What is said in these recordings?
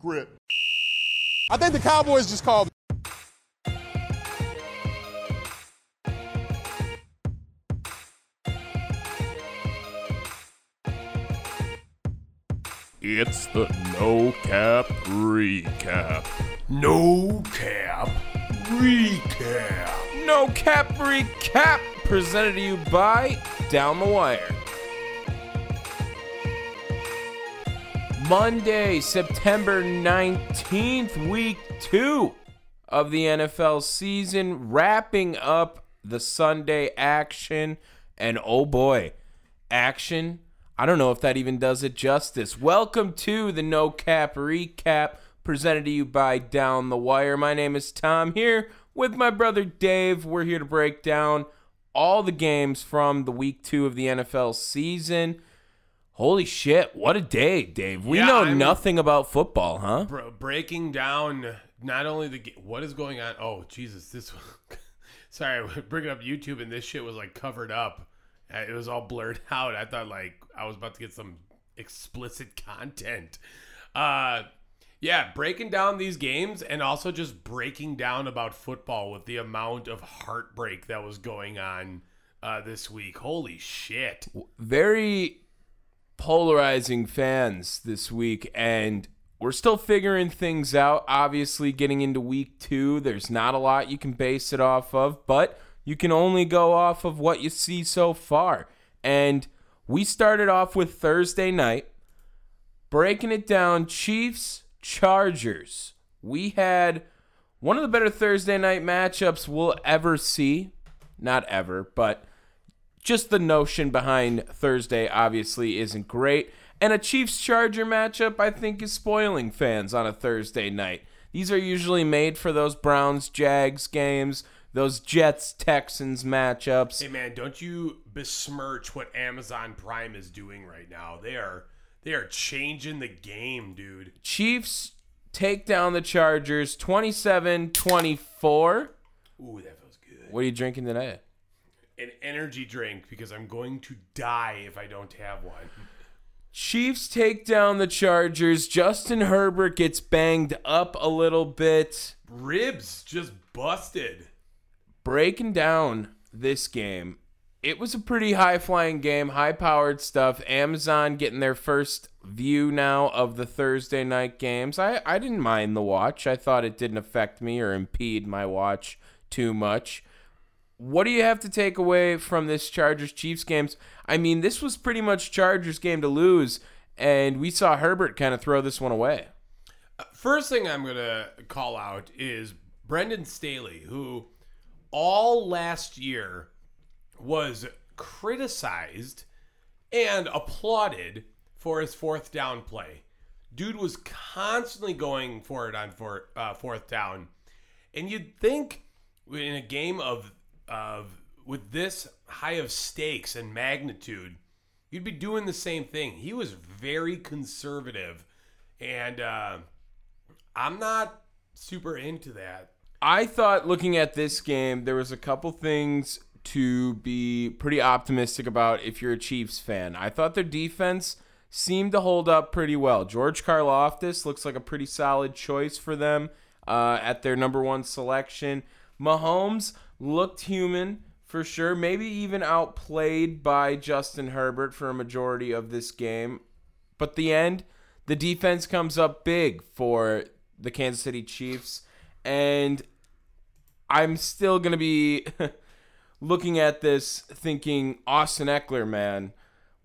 Grit. I think the Cowboys just called. It's the No Cap Recap. No cap recap. No Cap Recap, presented to you by Down the Wire. Monday, September 19th, week two of the NFL season, wrapping up the Sunday action. And oh boy, action. I don't know if that even does it justice. Welcome to the No Cap Recap, presented to you by Down the Wire. My name is Tom here with my brother Dave. We're here to break down all the games from the week two of the NFL season. Holy shit, what a day, Dave. We Yeah, know I'm- nothing about football, huh? Bro, breaking down not only the what is going on. Oh Jesus, this. Sorry, bringing up YouTube and this shit was like covered up. It was all blurred out. I thought like I was about to get some explicit content. Uh, yeah, breaking down these games and also just breaking down about football with the amount of heartbreak that was going on uh, this week. Holy shit! very polarizing fans this week and we're still figuring things out. Obviously getting into week two there's not a lot you can base it off of but you can only go off of what you see so far. And we started off with thursday night breaking it down chiefs chargers. We had one of the better thursday night matchups we'll ever see. Not ever but just the notion behind Thursday obviously isn't great. And a Chiefs Charger matchup, I think, is spoiling fans on a Thursday night. These are usually made for those Browns Jags games, those Jets Texans matchups. Hey man, don't you besmirch what Amazon Prime is doing right now. They are they are changing the game, dude. Chiefs take down the Chargers 27 24. Ooh, that feels good. What are you drinking today? An energy drink because I'm going to die if I don't have one. Chiefs take down the Chargers. Justin Herbert gets banged up a little bit. Ribs just busted. breaking down this game, it was a pretty high flying game, high powered stuff. Amazon getting their first view now of the Thursday night games. I, I didn't mind the watch. I thought it didn't affect me or impede my watch too much. What do you have to take away from this Chargers Chiefs games? I mean, this was pretty much Chargers game to lose, and we saw Herbert kind of throw this one away. First thing I'm gonna call out is Brandon Staley, who all last year was criticized and applauded for his fourth down play. Dude was constantly going for it on four, uh, fourth down, and you'd think in a game of with this high of stakes and magnitude, you'd be doing the same thing. He was very conservative, and uh, I'm not super into that. I thought looking at this game, there was a couple things to be pretty optimistic about if you're a Chiefs fan. I thought their defense seemed to hold up pretty well. George Karlaftis looks like a pretty solid choice for them uh, at their number one selection. Mahomes looked human for sure, maybe even outplayed by Justin Herbert for a majority of this game. But the end, the defense comes up big for the Kansas City Chiefs. And I'm still going to be looking at this thinking Austin Ekeler, man,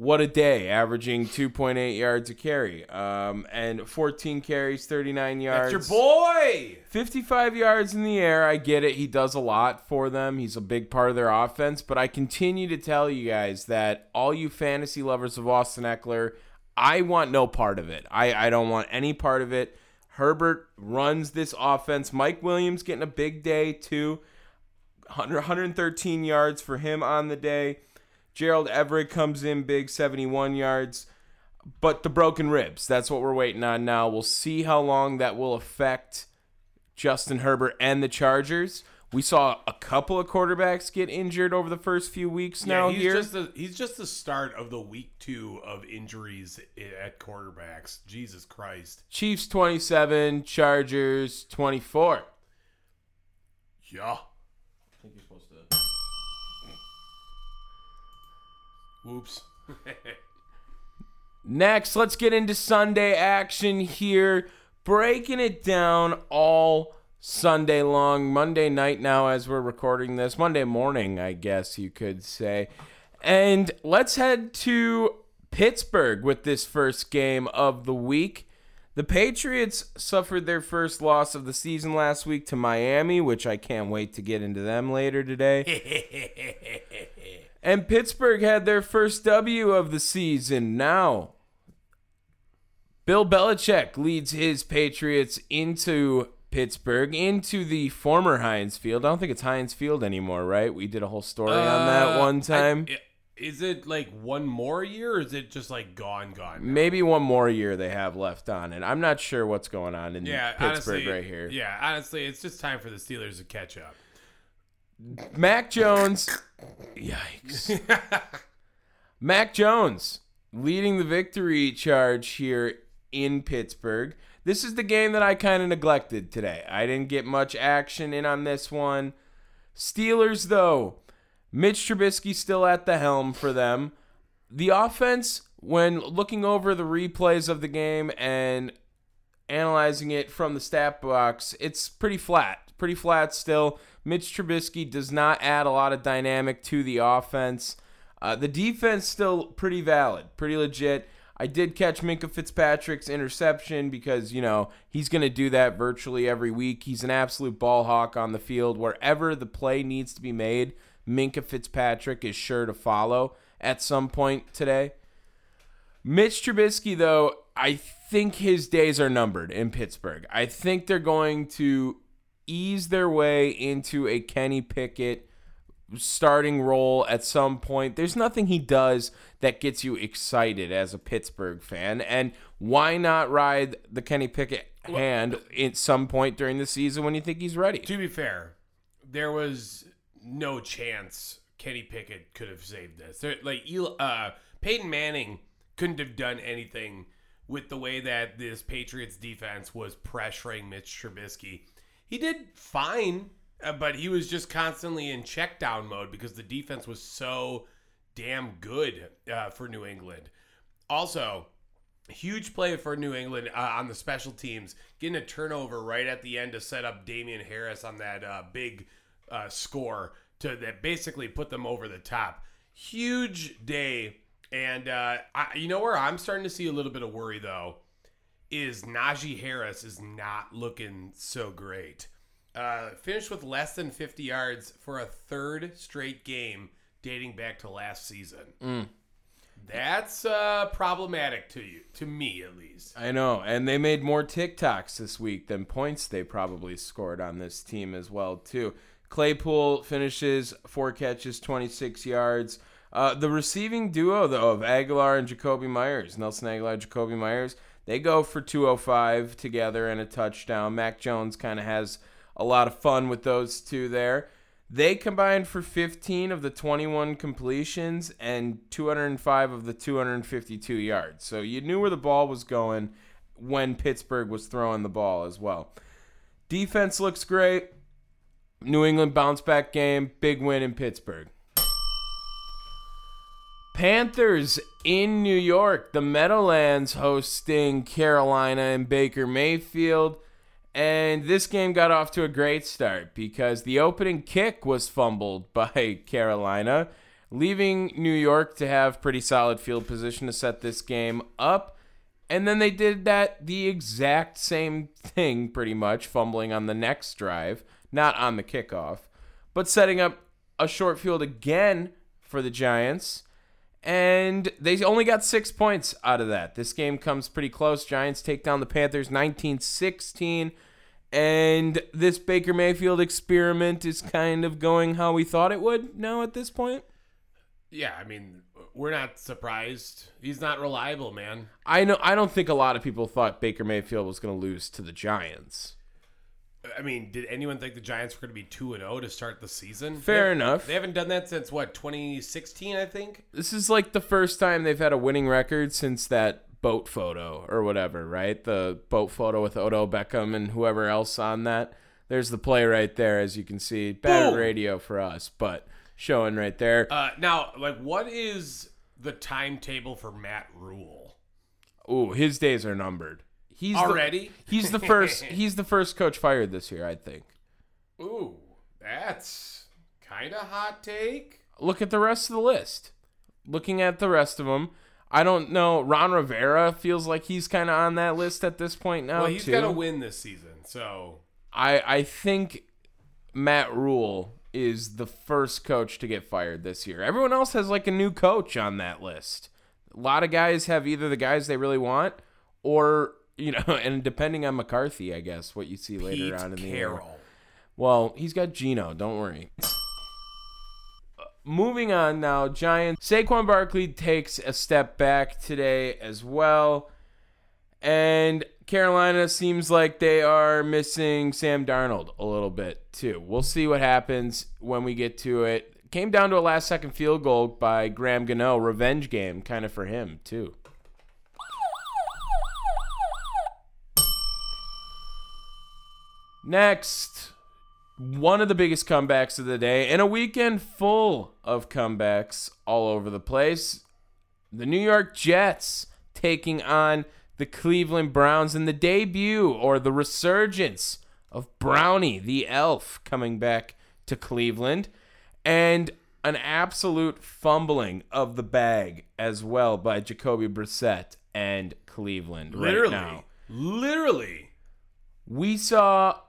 what a day, averaging 2.8 yards a carry. Um, and 14 carries, 39 yards. That's your boy. 55 yards in the air. I get it. He does a lot for them. He's a big part of their offense. But I continue to tell you guys that all you fantasy lovers of Austin Ekeler, I want no part of it. I, I don't want any part of it. Herbert runs this offense. Mike Williams getting a big day, too. 100 113 yards for him on the day. Gerald Everett comes in big, 71 yards. But the broken ribs, that's what we're waiting on now. We'll see how long that will affect Justin Herbert and the Chargers. We saw a couple of quarterbacks get injured over the first few weeks now he's here. just the, he's just the start of the week two of injuries at quarterbacks. Jesus Christ. Chiefs 27, Chargers 24. Yeah. Whoops. Next, let's get into Sunday action here. Breaking it down all Sunday long. Monday night now, as we're recording this. Monday morning, I guess you could say. And let's head to Pittsburgh with this first game of the week. The Patriots suffered their first loss of the season last week to Miami, which I can't wait to get into them later today. And Pittsburgh had their first W of the season. Now, Bill Belichick leads his Patriots into Pittsburgh, into the former Heinz Field. I don't think it's Heinz Field anymore, right? We did a whole story on that Uh, one time. I- is it like one more year or is it just like gone, gone? now? Maybe one more year they have left on it. I'm not sure what's going on in Yeah, Pittsburgh honestly, right here. Yeah, honestly, it's just time for the Steelers to catch up. Mac Jones. Yikes. Mac Jones leading the victory charge here in Pittsburgh. This is the game that I kind of neglected today. I didn't get much action in on this one. Steelers, though, Mitch Trubisky still at the helm for them. The offense, when looking over the replays of the game and analyzing it from the stat box, it's pretty flat. Pretty flat still. Mitch Trubisky does not add a lot of dynamic to the offense. Uh, the defense still pretty valid, pretty legit. I did catch Minkah Fitzpatrick's interception because, you know, he's going to do that virtually every week. He's an absolute ball hawk on the field. Wherever the play needs to be made, Minkah Fitzpatrick is sure to follow at some point today. Mitch Trubisky, though, I think his days are numbered in Pittsburgh. I think they're going to ease their way into a Kenny Pickett starting role at some point. There's nothing he does that gets you excited as a Pittsburgh fan. And why not ride the Kenny Pickett hand at some point during the season when you think he's ready? To be fair, there was no chance Kenny Pickett could have saved this. There, like Eli- uh, Peyton Manning couldn't have done anything with the way that this Patriots defense was pressuring Mitch Trubisky. He did fine, uh, but he was just constantly in check down mode because the defense was so damn good uh, for New England. Also, huge play for New England uh, on the special teams, getting a turnover right at the end to set up Damien Harris on that uh, big uh, score to that basically put them over the top. Huge day, and uh, I, you know where I'm starting to see a little bit of worry though is Najee Harris is not looking so great. Uh, finished with less than 50 yards for a third straight game dating back to last season. That's uh, problematic to you, to me at least. I know, and they made more TikToks this week than points they probably scored on this team as well too. Claypool finishes four catches, 26 yards. Uh, the receiving duo though of Agholor and Jakobi Meyers, Nelson Agholor, Jakobi Meyers, they go for 205 together and a touchdown. Mac Jones kind of has a lot of fun with those two there. They combined for 15 of the 21 completions and 205 of the 252 yards. So you knew where the ball was going when Pittsburgh was throwing the ball as well. Defense looks great. New England bounce back game, big win in Pittsburgh. Panthers in New York, the Meadowlands hosting Carolina and Baker Mayfield. And this game got off to a great start because the opening kick was fumbled by Carolina, leaving New York to have pretty solid field position to set this game up. And then they did that the exact same thing, pretty much, fumbling on the next drive, not on the kickoff, but setting up a short field again for the Giants. And they only got six points out of that. This game comes pretty close. Giants take down the Panthers 19 16. And this Baker Mayfield experiment is kind of going how we thought it would now at this point. Yeah, I mean, we're not surprised. He's not reliable, man. I know I don't think a lot of people thought Baker Mayfield was going to lose to the Giants. I mean, did anyone think the Giants were going to be two and zero to start the season? Fair They- enough. They haven't done that since what 2016, I think. This is like the first time they've had a winning record since that boat photo or whatever, right? The boat photo with Odo Beckham and whoever else on that. There's the play right there, as you can see. Bad Boom. radio for us, but showing right there. Uh, now, like, what is the timetable for Matt Rhule? Ooh, his days are numbered. He's Already? The, he's the first. he's the first coach fired this year, I think. Ooh, that's kind of hot take. Look at the rest of the list. Looking at the rest of them, I don't know. Ron Rivera feels like he's kind of on that list at this point now Well, he's got to win this season, so I I think Matt Rhule is the first coach to get fired this year. Everyone else has like a new coach on that list. A lot of guys have either the guys they really want or you know, and depending on McCarthy, I guess what you see later Pete on in the year. Well, he's got Geno. Don't worry. Moving on now, Giants. Saquon Barkley takes a step back today as well. And Carolina seems like they are missing Sam Darnold a little bit too. We'll see what happens when we get to it. Came down to a last second field goal by Graham Gano. Revenge game kind of for him too. Next, one of the biggest comebacks of the day and a weekend full of comebacks all over the place. The New York Jets taking on the Cleveland Browns in the debut or the resurgence of Brownie the Elf coming back to Cleveland and an absolute fumbling of the bag as well by Jacoby Brissett and Cleveland Literally, right now literally. we saw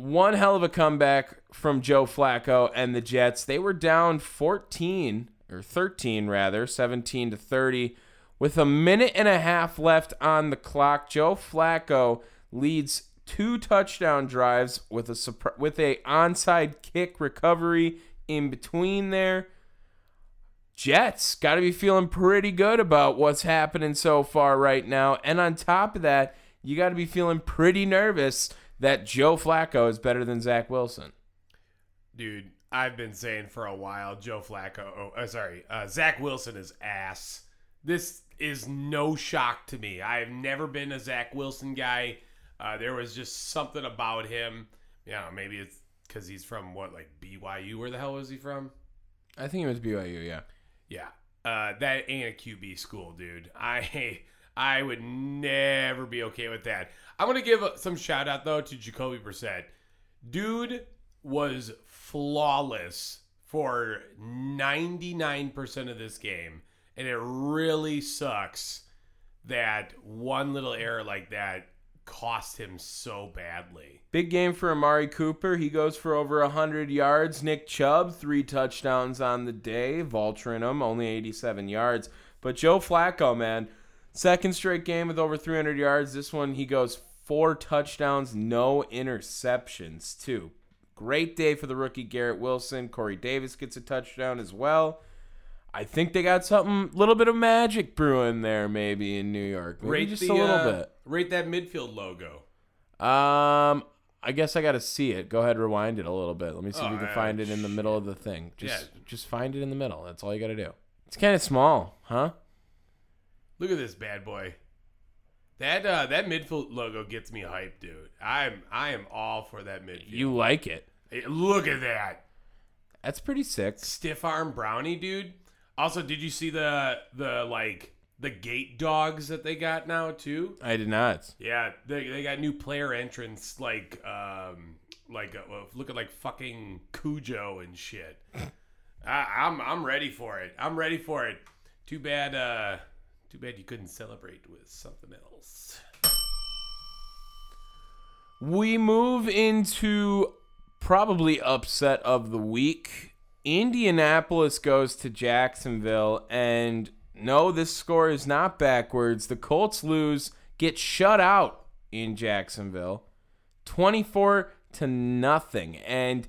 one hell of a comeback from Joe Flacco and the Jets. They were down 14 or 13 rather, 17 to 30 with a minute and a half left on the clock. Joe Flacco leads two touchdown drives with a with a onside kick recovery in between there. Jets got to be feeling pretty good about what's happening so far right now. And on top of that, you got to be feeling pretty nervous that Joe Flacco is better than Zach Wilson. Dude, I've been saying for a while, Joe Flacco. Oh, uh, sorry, uh, Zach Wilson is ass. This is no shock to me. I have never been a Zach Wilson guy. Uh, there was just something about him. You know, maybe it's because he's from what, like BYU? Where the hell was he from? I think it was BYU, yeah. Yeah, uh, that ain't a QB school, dude. I I would never be okay with that. I'm gonna give some shout out though to Jacoby Brissett. Dude was flawless for 99% of this game, and it really sucks that one little error like that cost him so badly. Big game for Amari Cooper. He goes for over 100 yards. Nick Chubb, three touchdowns on the day. Vulturing him, only 87 yards. But Joe Flacco, man, second straight game with over 300 yards. This one, he goes four touchdowns, no interceptions, too. Great day for the rookie Garrett Wilson. Corey Davis gets a touchdown as well. I think they got something, a little bit of magic brewing there, maybe in New York. Maybe Rate just the, a little uh, bit. Rate that midfield logo. Um, I guess I got to see it. Go ahead, rewind it a little bit. Let me see if Oh, you can find it in the middle of the thing. Just, Yeah. just find it in the middle. That's all you got to do. It's kind of small, huh? Look at this bad boy. That uh, that midfield logo gets me hyped, dude. I'm I am all for that midfield. You like it? Hey, look at that That's pretty sick. stiff arm brownie, dude. Also, did you see the the like the gate dogs that they got now too? I did not. Yeah, they, they got new player entrance like um like uh, look at like fucking Cujo and shit. I, I'm I'm ready for it. I'm ready for it. Too bad uh too bad you couldn't celebrate with something else. We move into probably upset of the week. Indianapolis goes to Jacksonville, and no, this score is not backwards. The Colts lose, get shut out in Jacksonville, 24 to nothing. And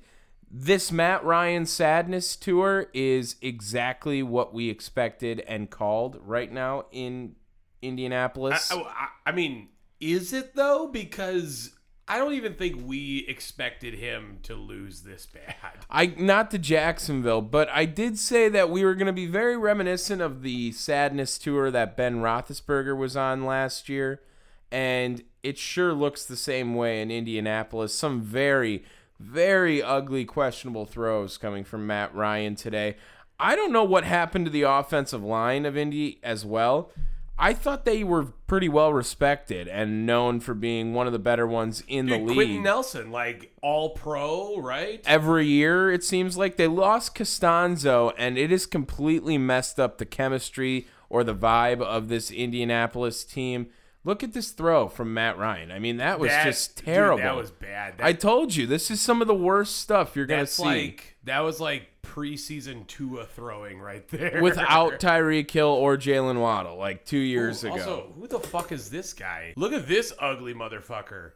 this Matt Ryan sadness tour is exactly what we expected and called right now in Indianapolis. I, I, I mean, is it though? Because I don't even think we expected him to lose this bad. I not to Jacksonville, but I did say that we were going to be very reminiscent of the sadness tour that Ben Roethlisberger was on last year, and it sure looks the same way in Indianapolis. Some very, very ugly, questionable throws coming from Matt Ryan today. I don't know what happened to the offensive line of Indy as well. I thought they were pretty well respected and known for being one of the better ones in Dude, the league. Quenton Nelson, like all pro, right? every year it seems like they lost Castonzo and it has completely messed up the chemistry or the vibe of this Indianapolis team. Look at this throw from Matt Ryan. I mean, that was That- just dude, terrible. that was bad. That, I told you, this is some of the worst stuff you're going to see. like that was like preseason Tua throwing right there. Without Tyreek Hill or Jalen Waddle, like two years Ooh, ago. Also, who the fuck is this guy? Look at this ugly motherfucker.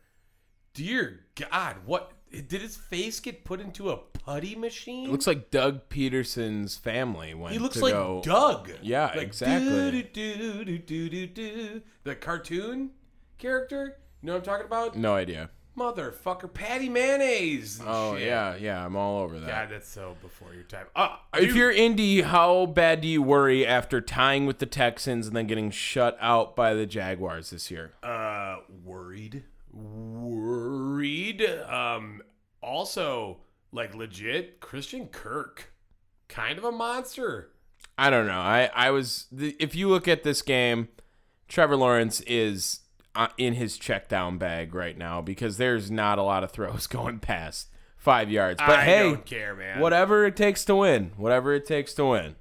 Dear God, what did his face get put into a putty machine? it looks like Doug Pederson's family went he looks to like go. Doug. Yeah, Like, exactly. do-do-do-do-do-do. The cartoon character. You know what I'm talking about? No idea. Motherfucker, Patty Mayonnaise. and Oh, shit. yeah, yeah, I'm all over that. God, that's so before your time. Uh, If dude, you're Indy, how bad do you worry after tying with the Texans and then getting shut out by the Jaguars this year? uh worried worried um also like legit christian kirk kind of a monster I don't know. I I was the, if you look at this game, Trevor Lawrence is uh, in his check down bag right now because there's not a lot of throws going past five yards. But I hey, don't care man whatever it takes to win, whatever it takes to win.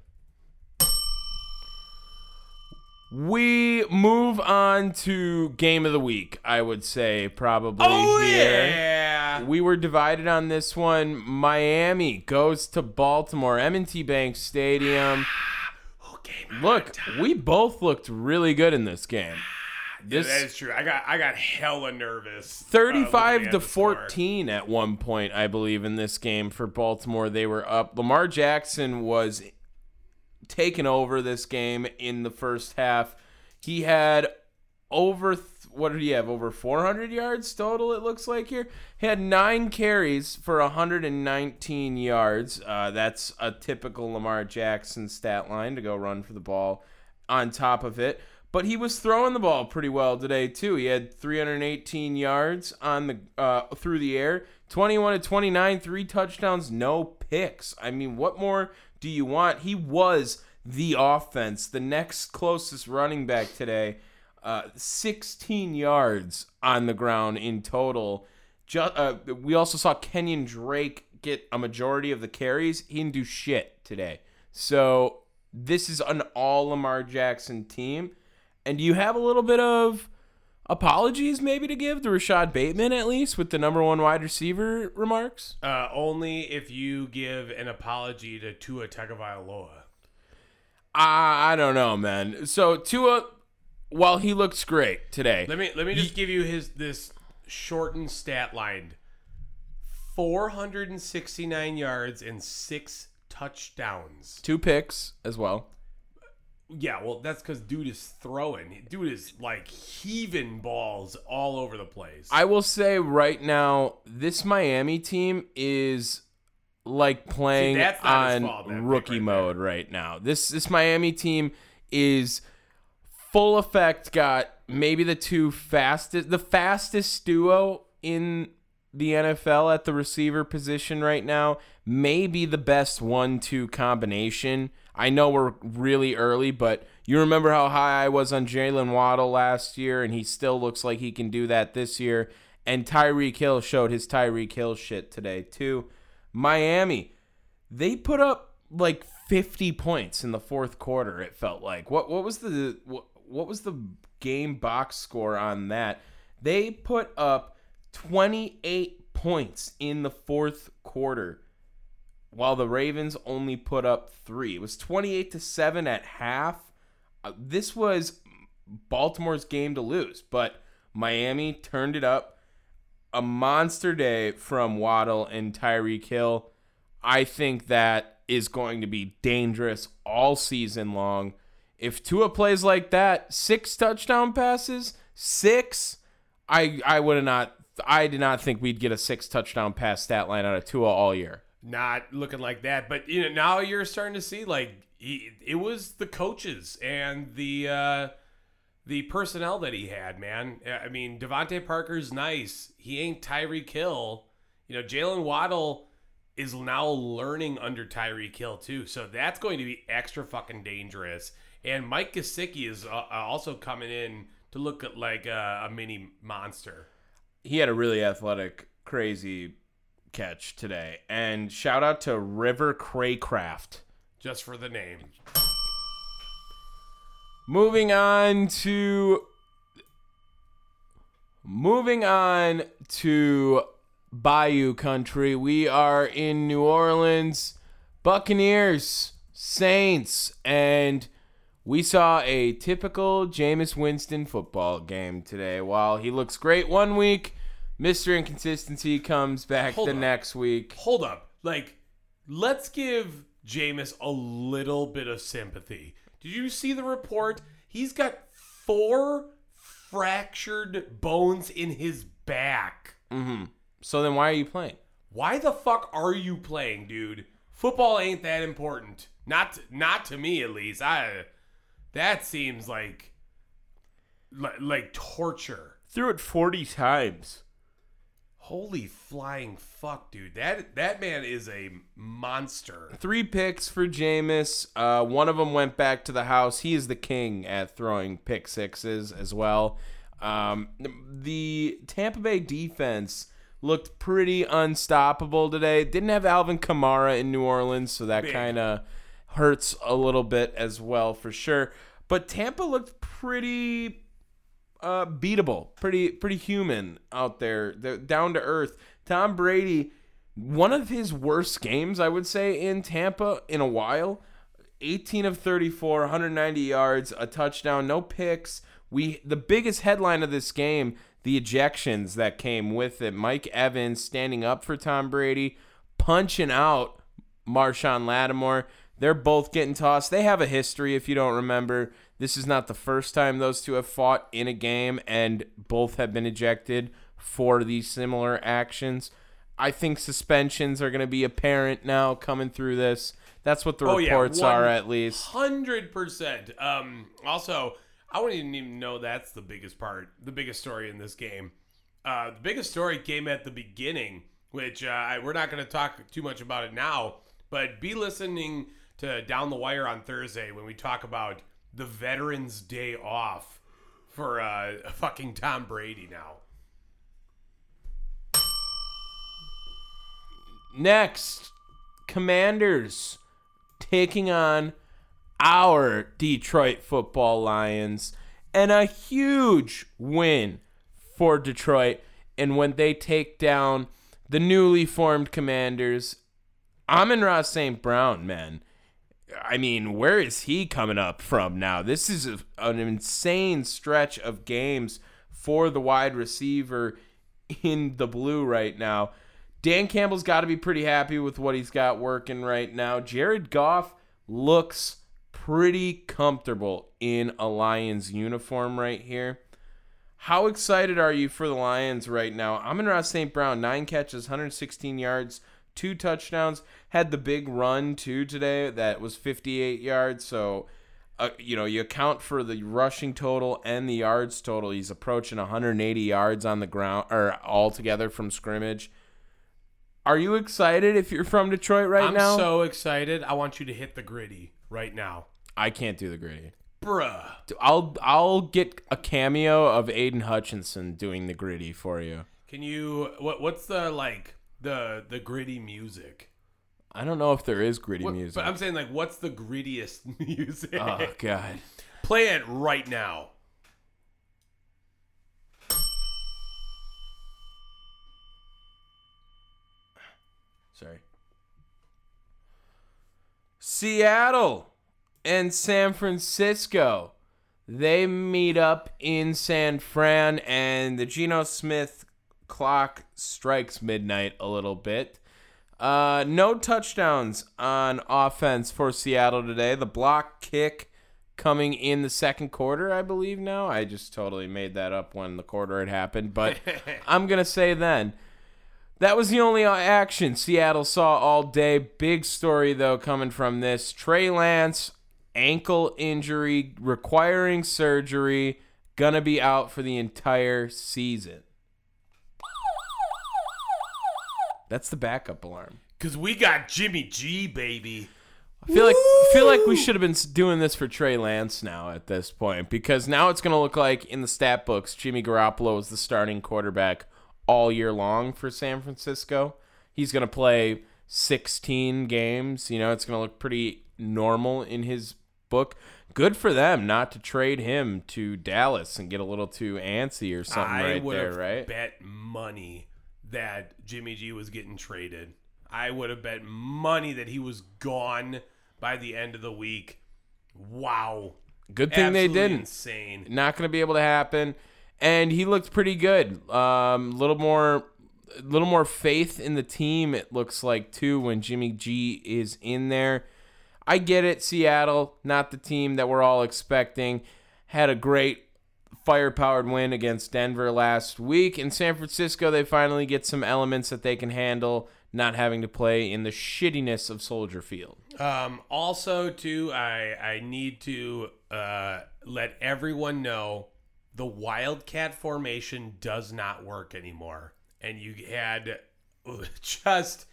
We move on to game of the week. I would say probably oh here. yeah We were divided on this one. Miami goes to Baltimore, M&T Bank Stadium. okay Look, we both looked really good in this game. this, This that is true i got i got hella nervous uh, 35 looking to score. 14 at one point, I believe, in this game for Baltimore. They were up. Lamar Jackson was taking over this game in the first half. He had over th- what did he have? Over 400 yards total. It looks like here. He had nine carries for 119 yards. Uh, that's a typical Lamar Jackson stat line to go run for the ball. On top of it, but he was throwing the ball pretty well today too. He had 318 yards on the uh, through the air, 21 to 29, three touchdowns, no picks. I mean, what more do you want? He was the offense, the next closest running back today. Uh, 16 yards on the ground in total. Ju- uh, we also saw Kenyan Drake get a majority of the carries. He didn't do shit today. So this is an all Lamar Jackson team. And do you have a little bit of apologies maybe to give to Rashod Bateman at least with the number one wide receiver remarks? uh, only if you give an apology to Tua Tagovailoa. I, I don't know, man. So Tua, while he looks great today, Let me let me just give you his this shortened stat line. 469 yards and 6 touchdowns. two picks as well. Yeah, well that's cuz dude is throwing. Dude is like heaving balls all over the place. I will say right now, this Miami team is like playing his on fault, rookie right mode right now. This this Miami team is full effect. Got maybe the two fastest, the fastest duo in the NFL at the receiver position right now. Maybe the best one-two combination. I know we're really early, but you remember how high I was on Jalen Waddle last year, and he still looks like he can do that this year. And Tyreek Hill showed his Tyreek Hill shit today too. Miami, they put up like 50 points in the fourth quarter. It felt like what what was the what, what was the game box score on that? They put up 28 points in the fourth quarter while the Ravens only put up three. It was 28 to 7 at half. Uh, this was Baltimore's game to lose, but Miami turned it up. A monster day from Waddle and Tyreek Hill. I think that is going to be dangerous all season long. If Tua plays like that, six touchdown passes, six, I I would have not I did not think we'd get a six touchdown pass stat line out of Tua all year. Not looking like that. But you know, now you're starting to see like he, it was the coaches and the uh, the personnel that he had. Man, I mean, DeVante Parker's nice. He ain't Tyreek Hill. You know, Jalen Waddle is now learning under Tyreek Hill too, so that's going to be extra fucking dangerous. And Mike Gesicki is uh, also coming in to look at like a, a mini monster. He had a really athletic, crazy catch today. And shout out to River Cracraft. Just for the name. Moving on to moving on to Bayou country. We are in New Orleans, Buccaneers, Saints, and we saw a typical Jameis Winston football game today. While he looks great one week, Mr. Inconsistency comes back Hold the on. next week. hold up. Like, let's give Jameis a little bit of sympathy. Did you see the report? He's got four fractured bones in his back. Mm-hmm. So then why are you playing? Why the fuck are you playing, dude? Football ain't that important. Not not to me at least. I that seems like like, like torture. Threw it 40 times. Holy flying fuck, dude. That that man is a monster. Three picks for Jameis. Uh, one of them went back to the house. He is the king at throwing pick sixes as well. Um, the Tampa Bay defense looked pretty unstoppable today. Didn't have Alvin Kamara in New Orleans, so that kind of hurts a little bit as well for sure. But Tampa looked pretty uh, beatable, pretty pretty human out there. They're down to earth. Tom Brady, one of his worst games, I would say, in Tampa in a while. 18 of 34, 190 yards, a touchdown, no picks. We the biggest headline of this game, the ejections that came with it. Mike Evans standing up for Tom Brady, punching out Marshon Lattimore. They're both getting tossed. They have a history, if you don't remember. This is not the first time those two have fought in a game, and both have been ejected for these similar actions. I think suspensions are going to be apparent now coming through this. That's what the Oh, yeah, reports are, at least. Hundred percent. Um. Also, I wouldn't even know that's the biggest part, the biggest story in this game. Uh, the biggest story came at the beginning, which uh, I- we're not going to talk too much about it now. But be listening to Down the Wire on Thursday when we talk about the Veterans Day off for uh, fucking Tom Brady now. Next, Commanders taking on our Detroit Football Lions and a huge win for Detroit. And when they take down the newly formed Commanders, Amon-Ra St. Brown, man. I mean, where is he coming up from now? This is a, an insane stretch of games for the wide receiver in the blue right now. Dan Campbell's got to be pretty happy with what he's got working right now. Jared Goff looks pretty comfortable in a Lions uniform right here. How excited are you for the Lions right now? Amon-Ra St. Brown, nine catches, 116 yards, two touchdowns. Had the big run too today that was 58 yards. So, uh, you know, you account for the rushing total and the yards total. He's approaching 180 yards on the ground or altogether from scrimmage. Are you excited if you're from Detroit right now? I'm so excited. I want you to hit the gritty right now, I can't do the gritty. bruh. I'll I'll get a cameo of Aidan Hutchinson doing the gritty for you. Can you what? What's the like the the gritty music? I don't know if there is gritty What- music. But I'm saying like, what's the grittiest music? oh god. Play it right now. Sorry. Seattle and San Francisco. They meet up in San Fran, and the Geno Smith clock strikes midnight a little bit. Uh, no touchdowns on offense for Seattle today. The block kick coming in the second quarter, I believe now. I just totally made that up when the quarter had happened, but I'm going to say then. That was the only action Seattle saw all day. Big story, though, coming from this. Trey Lance, ankle injury, requiring surgery, gonna be out for the entire season. That's the backup alarm. Cause we got Jimmy G, baby. I feel like I feel like we should have been doing this for Trey Lance now at this point because now it's going to look like in the stat books Jimmy Garoppolo is the starting quarterback all year long for San Francisco. He's going to play 16 games, you know, it's going to look pretty normal in his book. Good for them not to trade him to Dallas and get a little too antsy or something I right there, right? bet money that Jimmy G was getting traded. I would have bet money that he was gone by the end of the week. Wow. Good thing they didn't. Insane. not going to be able to happen. And he looked pretty good. Um, a little more, little more faith in the team. It looks like too when Jimmy G is in there. I get it. Seattle, not the team that we're all expecting, had a great firepowered win against Denver last week. In San Francisco, they finally get some elements that they can handle, not having to play in the shittiness of Soldier Field. Um, also, too, I I need to uh, let everyone know the Wildcat formation does not work anymore, and you had just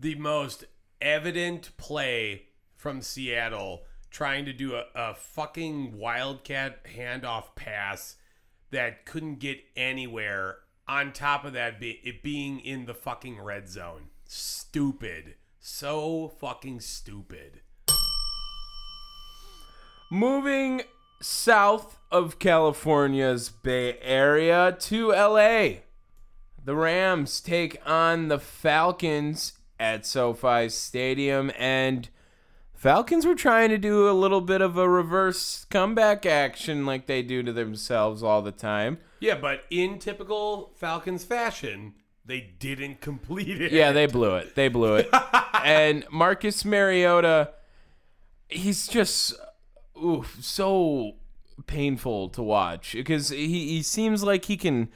the most evident play from Seattle trying to do a, a fucking Wildcat handoff pass that couldn't get anywhere. On top of that, be, it being in the fucking red zone. Stupid. So fucking stupid. Moving south of California's Bay Area to LA. The Rams take on the Falcons at SoFi Stadium and Falcons were trying to do a little bit of a reverse comeback action like they do to themselves all the time. Yeah, but in typical Falcons fashion, they didn't complete it. Yeah, they blew it. They blew it. and Marcus Mariota, he's just oof, so painful to watch because he, he seems like he can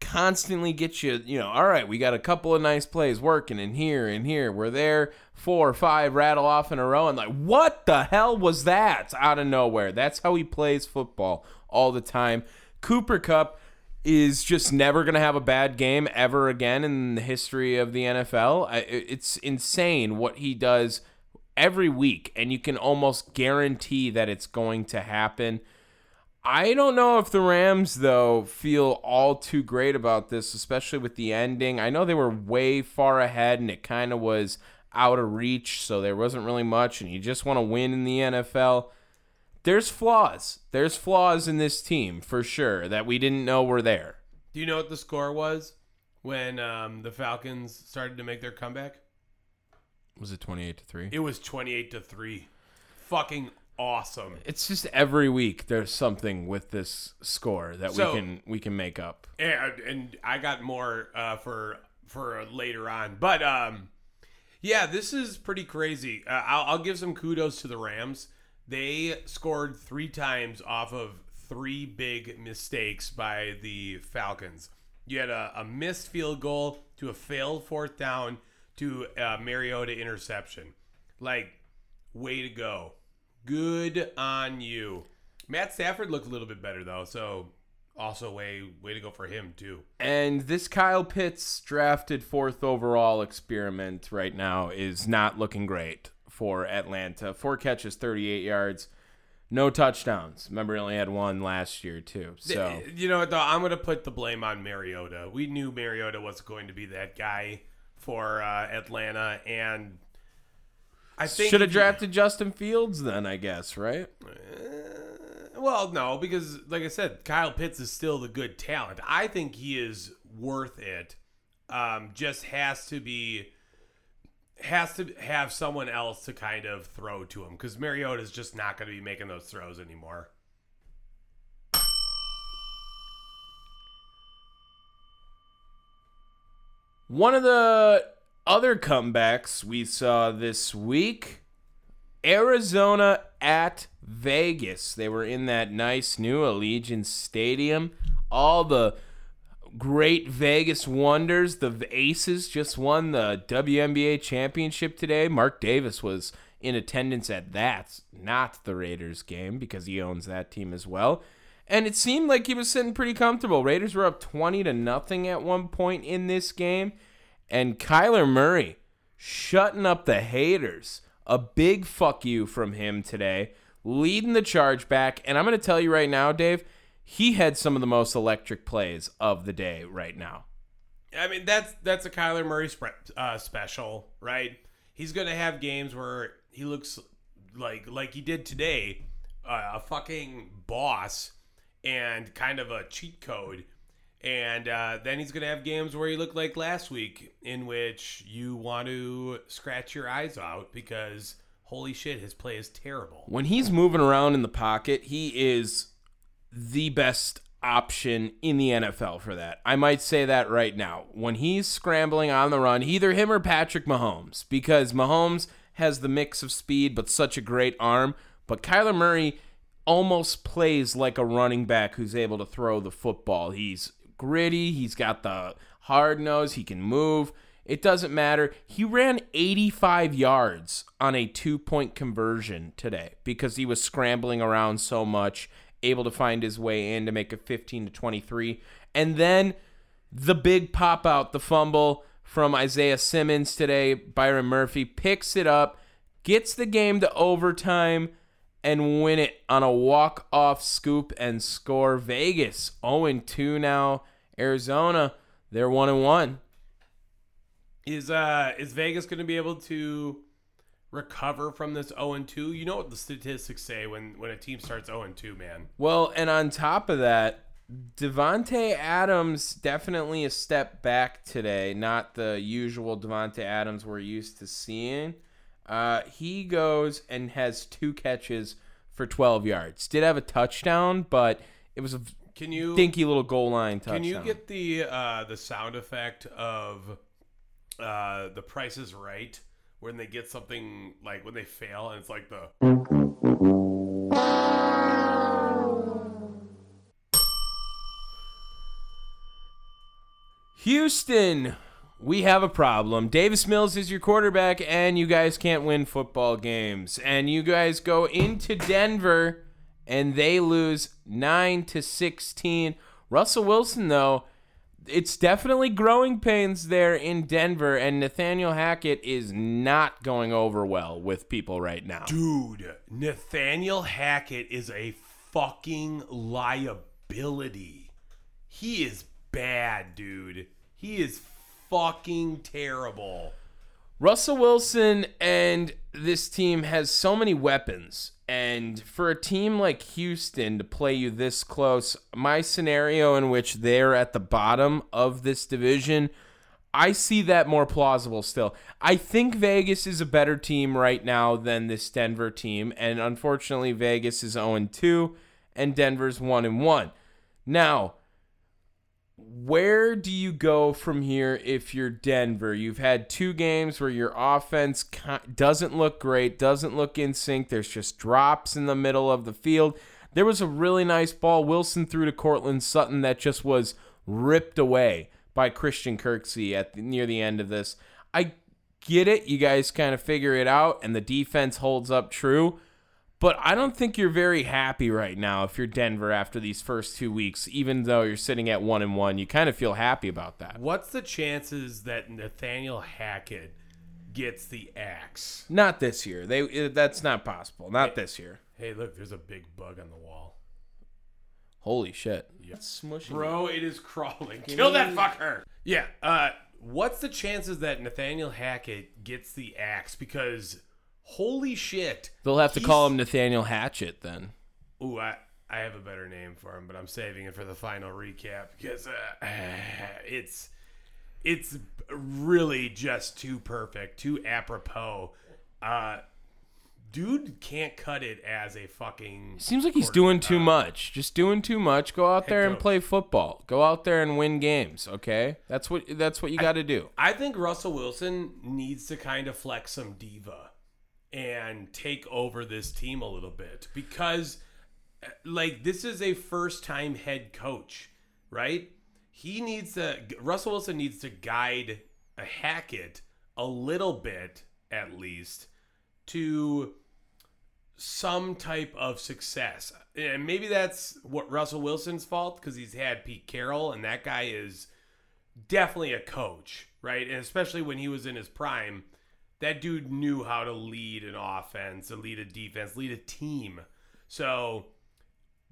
constantly get you, you know, all right, we got a couple of nice plays working in here and here. We're there, four or five rattle off in a row, and like, what the hell was that out of nowhere? That's how he plays football all the time. Cooper Kupp is just never going to have a bad game ever again in the history of the NFL. It's insane what he does every week, and you can almost guarantee that it's going to happen. I don't know if the Rams, though, feel all too great about this, especially with the ending. I know they were way far ahead and it kind of was out of reach, so there wasn't really much, and you just want to win in the NFL. There's flaws. There's flaws in this team for sure that we didn't know were there. Do you know what the score was when um, the Falcons started to make their comeback? Was it 28 to 3? It was 28 to 3. Fucking awesome. It's just every week there's something with this score that So- we can we can make up. and, and I got more uh, for for later on. But um, yeah, this is pretty crazy. Uh, I'll, I'll give some kudos to the Rams. They scored three times off of three big mistakes by the Falcons. You had a, a missed field goal to a failed fourth down to a Mariota interception. Like, way to go. Good on you. Matt Stafford looked a little bit better though, so also way way to go for him too. And this Kyle Pitts drafted fourth overall experiment right now is not looking great for Atlanta. Four catches, 38 yards, no touchdowns. Remember, he only had one last year too. So you know what though, I'm gonna put the blame on Mariota. We knew Mariota was going to be that guy for uh, Atlanta, and I think should have drafted Justin Fields then, I guess, right? Well, no, because like I said, Kyle Pitts is still the good talent. I think he is worth it. Um, just has to be has to have someone else to kind of throw to him because Mariota is just not going to be making those throws anymore. One of the other comebacks we saw this week Arizona at Vegas. They were in that nice new Allegiant Stadium. All the great Vegas wonders, the Aces just won the WNBA championship today. Mark Davis was in attendance at that, not the Raiders game because he owns that team as well. And it seemed like he was sitting pretty comfortable. Raiders were up 20 to nothing at one point in this game, and Kyler Murray shutting up the haters. A big fuck you from him today, leading the charge back. And I'm going to tell you right now, Dave, he had some of the most electric plays of the day right now. I mean, that's that's a Kyler Murray uh, special, right? He's gonna have games where he looks like like he did today, uh, a fucking boss and kind of a cheat code. And uh, then he's gonna have games where he looked like last week, in which you want to scratch your eyes out because holy shit, his play is terrible. When he's moving around in the pocket, he is the best option in the NFL for that. I might say that right now. When he's scrambling on the run, either him or Patrick Mahomes, because Mahomes has the mix of speed but such a great arm. But Kyler Murray almost plays like a running back who's able to throw the football. He's gritty, he's got the hard nose, he can move. It doesn't matter. He ran 85 yards on a two point conversion today because he was scrambling around so much, able to find his way in to make it 15 to 23. And then the big pop out, the fumble from Isaiah Simmons today. Byron Murphy picks it up, gets the game to overtime, and win it on a walk off scoop and score. Vegas 0 2 now. Arizona, they're 1 and 1. Is uh is Vegas going to be able to recover from this 0 and 2? You know what the statistics say when when a team starts 0 and 2, man. Well, and on top of that, Davante Adams definitely a step back today. Not the usual Davante Adams we're used to seeing. Uh, he goes and has two catches for 12 yards. Did have a touchdown, but it was a Can you dinky little goal line touchdown. Can you get the uh, the sound effect of uh, the Price is Right when they get something like when they fail and it's like the Houston, we have a problem. Davis Mills is your quarterback, and you guys can't win football games. And you guys go into Denver, and they lose nine to sixteen. Russell Wilson, though, it's definitely growing pains there in Denver, and Nathaniel Hackett is not going over well with people right now. dude. Nathaniel Hackett is a fucking liability. He is bad, dude. He is fucking terrible. Russell Wilson and this team has so many weapons. And for a team like Houston to play you this close, my scenario in which they're at the bottom of this division, I see that more plausible still. I think Vegas is a better team right now than this Denver team. And unfortunately, Vegas is 0 2 and Denver's 1 1. Now, where do you go from here if you're Denver? You've had two games where your offense doesn't look great, doesn't look in sync. There's just drops in the middle of the field. There was a really nice ball Wilson threw to Courtland Sutton that just was ripped away by Christian Kirksey at the, near the end of this. I get it. You guys kind of figure it out, and the defense holds up true. But I don't think you're very happy right now if you're Denver after these first two weeks, even though you're sitting at one and one. You kind of feel happy about that. What's the chances that Nathaniel Hackett gets the axe? Not this year. They that's not possible. Not this year. Hey, look, there's a big bug on the wall. Holy shit. Yeah. It's smushing. Bro, it is crawling. Kill that fucker. Yeah. Uh, what's the chances that Nathaniel Hackett gets the axe? Because holy shit. They'll have to he's- call him Nathaniel Hatchet then. Ooh, I, I have a better name for him, but I'm saving it for the final recap because uh, it's it's really just too perfect, too apropos. Uh, dude can't cut it as a fucking. Seems like he's doing too much. Just doing too much. Go out there and coach. play football. Go out there and win games, okay? That's what that's what you got to do. I think Russell Wilson needs to kind of flex some diva. And take over this team a little bit because uh, like this is a first time head coach, right? He needs to Russell Wilson needs to guide a Hackett a little bit at least to some type of success. And maybe that's what Russell Wilson's fault because he's had Pete Carroll and that guy is definitely a coach, right? And especially when he was in his prime, that dude knew how to lead an offense, lead a defense, lead a team. So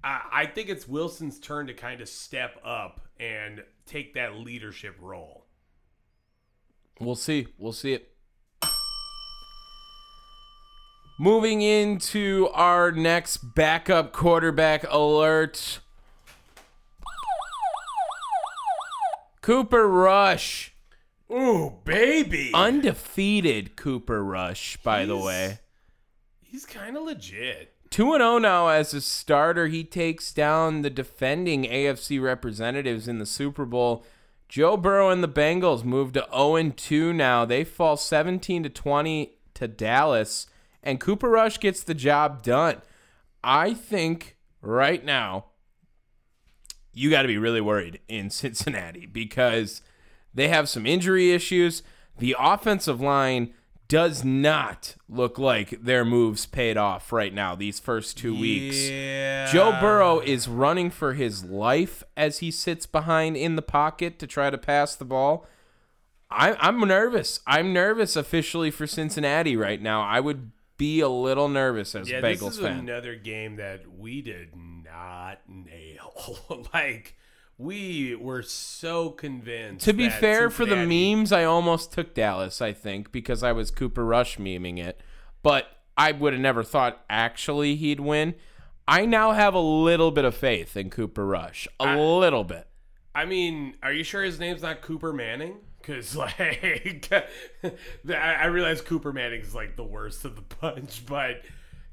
I, I think it's Wilson's turn to kind of step up and take that leadership role. We'll see. We'll see it. Moving into our next backup quarterback alert. Cooper Rush. Ooh, baby. Undefeated Cooper Rush, by the He's- way. He's kind of legit. 2 0 now as a starter. He takes down the defending AFC representatives in the Super Bowl. Joe Burrow and the Bengals move to 0 2 now. They fall 17 to 20 to Dallas, and Cooper Rush gets the job done. I think right now you got to be really worried in Cincinnati because they have some injury issues. The offensive line does not look like their moves paid off right now these first two weeks. Yeah. Joe Burrow is running for his life as he sits behind in the pocket to try to pass the ball. I, I'm nervous. I'm nervous officially for Cincinnati right now. I would be a little nervous as Yeah, a this is fan. another game that we did not nail. like we were so convinced. To be fair, for the memes, I almost took Dallas, I think, because I was Cooper Rush memeing it. But I would have never thought actually he'd win. I now have a little bit of faith in Cooper Rush. A little bit. I mean, are you sure his name's not Cooper Manning? Because like, I I realize Cooper Manning's like the worst of the bunch, but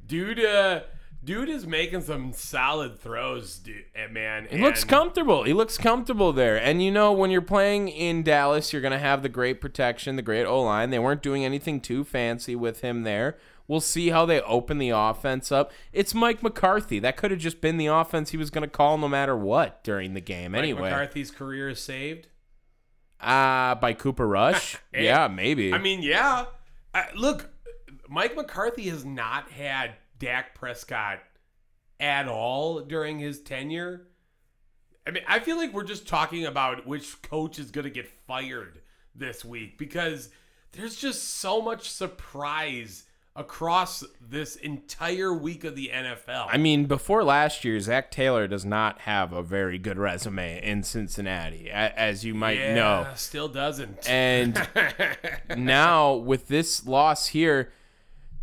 dude, uh, dude is making some solid throws, dude, eh, man. He looks comfortable. He looks comfortable there. And you know, when you're playing in Dallas, you're going to have the great protection, the great O line. They weren't doing anything too fancy with him there. We'll see how they open the offense up. It's Mike McCarthy. That could have just been the offense he was going to call no matter what during the game. Mike anyway, McCarthy's career is saved. uh, by Cooper Rush? Yeah, maybe. I mean, yeah. I, look, Mike McCarthy has not had Dak Prescott at all during his tenure. I mean, I feel like we're just talking about which coach is going to get fired this week because there's just so much surprise across this entire week of the NFL. I mean, before last year, Zac Taylor does not have a very good resume in Cincinnati, as you might yeah, know. still doesn't. And now with this loss here,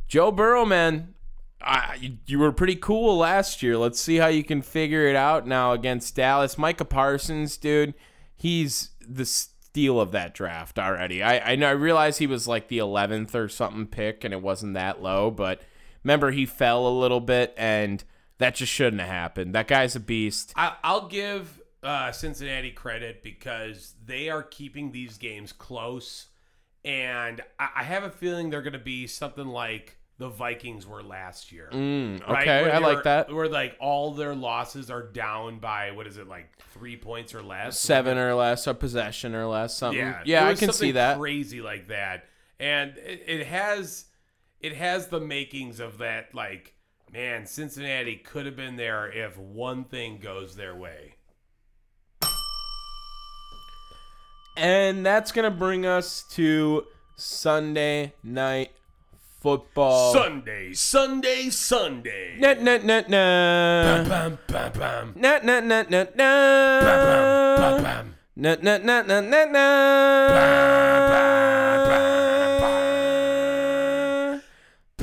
Joe Burrow, man, I, you, you were pretty cool last year. Let's see how you can figure it out now against Dallas. Micah Parsons, dude, he's the steal of that draft already. I, I know I realize he was like the 11th or something pick, and it wasn't that low, but remember he fell a little bit, and that just shouldn't have happened. That guy's a beast. I, I'll give uh, Cincinnati credit because they are keeping these games close, and I, I have a feeling they're going to be something like the Vikings were last year. Mm, okay, Where I like that. Where like all their losses are down by what is it like three points or less? Seven or less, a possession or less, something. Yeah, Yeah, I can see that. Crazy like that, and it, it has it has the makings of that. Like, man, Cincinnati could have been there if one thing goes their way. And that's going to bring us to Sunday night football. Sunday, Sunday, Sunday. Nut, nut, nut, nut. Bam, bam, bam. Nut, nut, nut, nut, Bam, nut. bam. Nut, nut, nut, nut, nut, nut.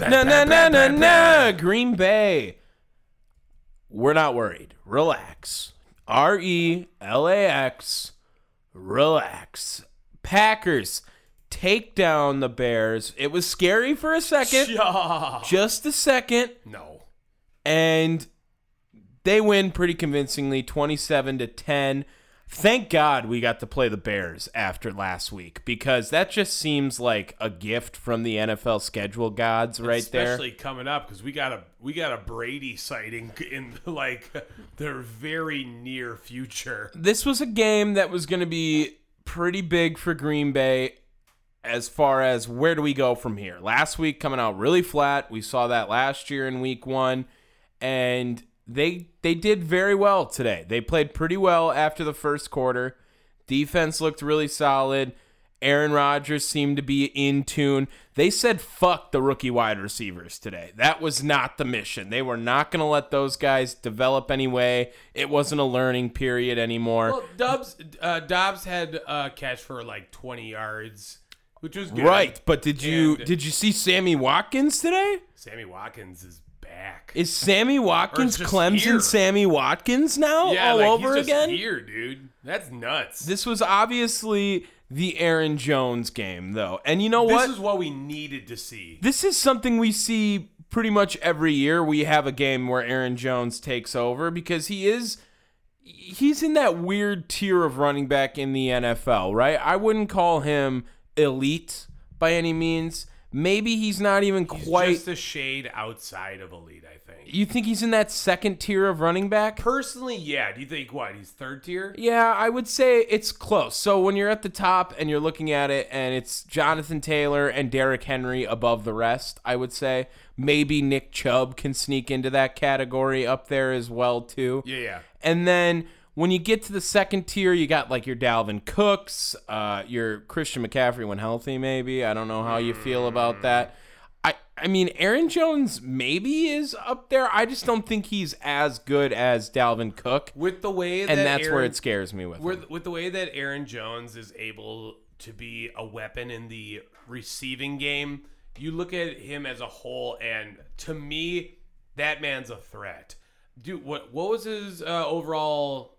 No, no, no, no, no. Green Bay. We're not worried. Relax. R E L A X. Relax. Packers take down the Bears. It was scary for a second. Yeah. Just a second. No. And they win pretty convincingly 27 to 10. Thank God we got to play the Bears after last week because that just seems like a gift from the NFL schedule gods right there. Especially coming up because we got a we got a Brady sighting in like their very near future. This was a game that was going to be pretty big for Green Bay as far as where do we go from here. Last week coming out really flat. We saw that last year in week 1 and they they did very well today. They played pretty well after the first quarter. Defense looked really solid. Aaron Rodgers seemed to be in tune. They said fuck the rookie wide receivers today. That was not the mission. They were not going to let those guys develop anyway. It wasn't a learning period anymore. Well, Doubs uh, Dobbs had a catch for like 20 yards, which was good. right, but did you And- did you see Sammy Watkins today? Sammy Watkins is back. Is Sammy Watkins just Clemson here. Sammy Watkins now yeah, all like, over he's just again? Here, dude. That's nuts. This was obviously the Aaron Jones game, though. And you know what? This what? is what we needed to see. this is something we see pretty much every year. We have a game where Aaron Jones takes over because he is he's in that weird tier of running back in the NFL, right? I wouldn't call him elite by any means. Maybe he's not even He's quite just a shade outside of elite, I think. You think he's in that second tier of running back? Personally, yeah. Do you think what? He's third tier? Yeah, I would say it's close. So when you're at the top and you're looking at it, and it's Jonathan Taylor and Derrick Henry above the rest, I would say maybe Nick Chubb can sneak into that category up there as well too. Yeah, yeah. And then when you get to the second tier, you got like your Dalvin Cooks, uh, your Christian McCaffrey when healthy, maybe. I don't know how you feel about that. I, I mean, Aaron Jones maybe is up there. I just don't think he's as good as Dalvin Cook. With the way that And that's where it scares me with him. with, with the way that Aaron Jones is able to be a weapon in the receiving game, you look at him as a whole, and to me, that man's a threat. Dude, what what was his uh, overall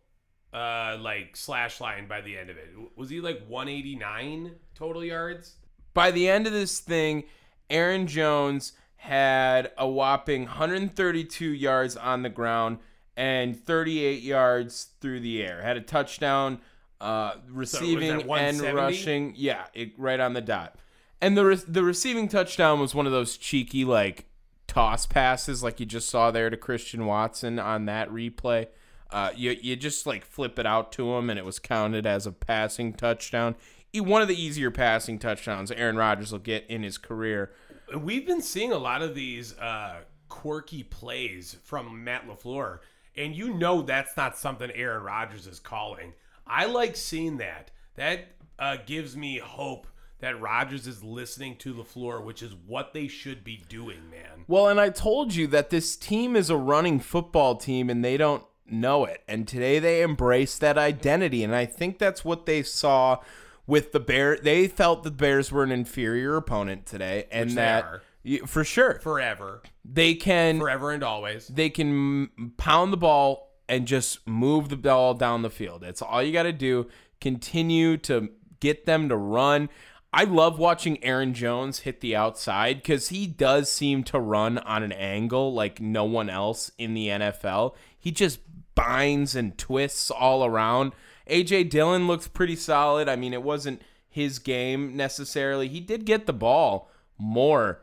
uh, like slash line by the end of it? Was he like 189 total yards? by the end of this thing, Aaron Jones had a whopping 132 yards on the ground and 38 yards through the air. Had a touchdown, uh, receiving and rushing. Yeah, it, right on the dot. And the re- the receiving touchdown was one of those cheeky like toss passes, like you just saw there to Christian Watson on that replay. Uh, you you just like flip it out to him, and it was counted as a passing touchdown. One of the easier passing touchdowns Aaron Rodgers will get in his career. We've been seeing a lot of these uh, quirky plays from Matt LaFleur, and you know that's not something Aaron Rodgers is calling. I like seeing that. That uh, gives me hope that Rodgers is listening to LaFleur, which is what they should be doing, man. Well, and I told you that this team is a running football team and they don't know it. And today they embraced that identity. And I think that's what they saw with the Bear. They felt the Bears were an inferior opponent today. And Which that, for sure, Forever, they can forever and always. they can pound the ball and just move the ball down the field. It's all you got to do. Continue to get them to run. I love watching Aaron Jones hit the outside because he does seem to run on an angle like no one else in the NFL. He just binds and twists all around. AJ Dillon looks pretty solid. I mean, it wasn't his game necessarily. He did get the ball more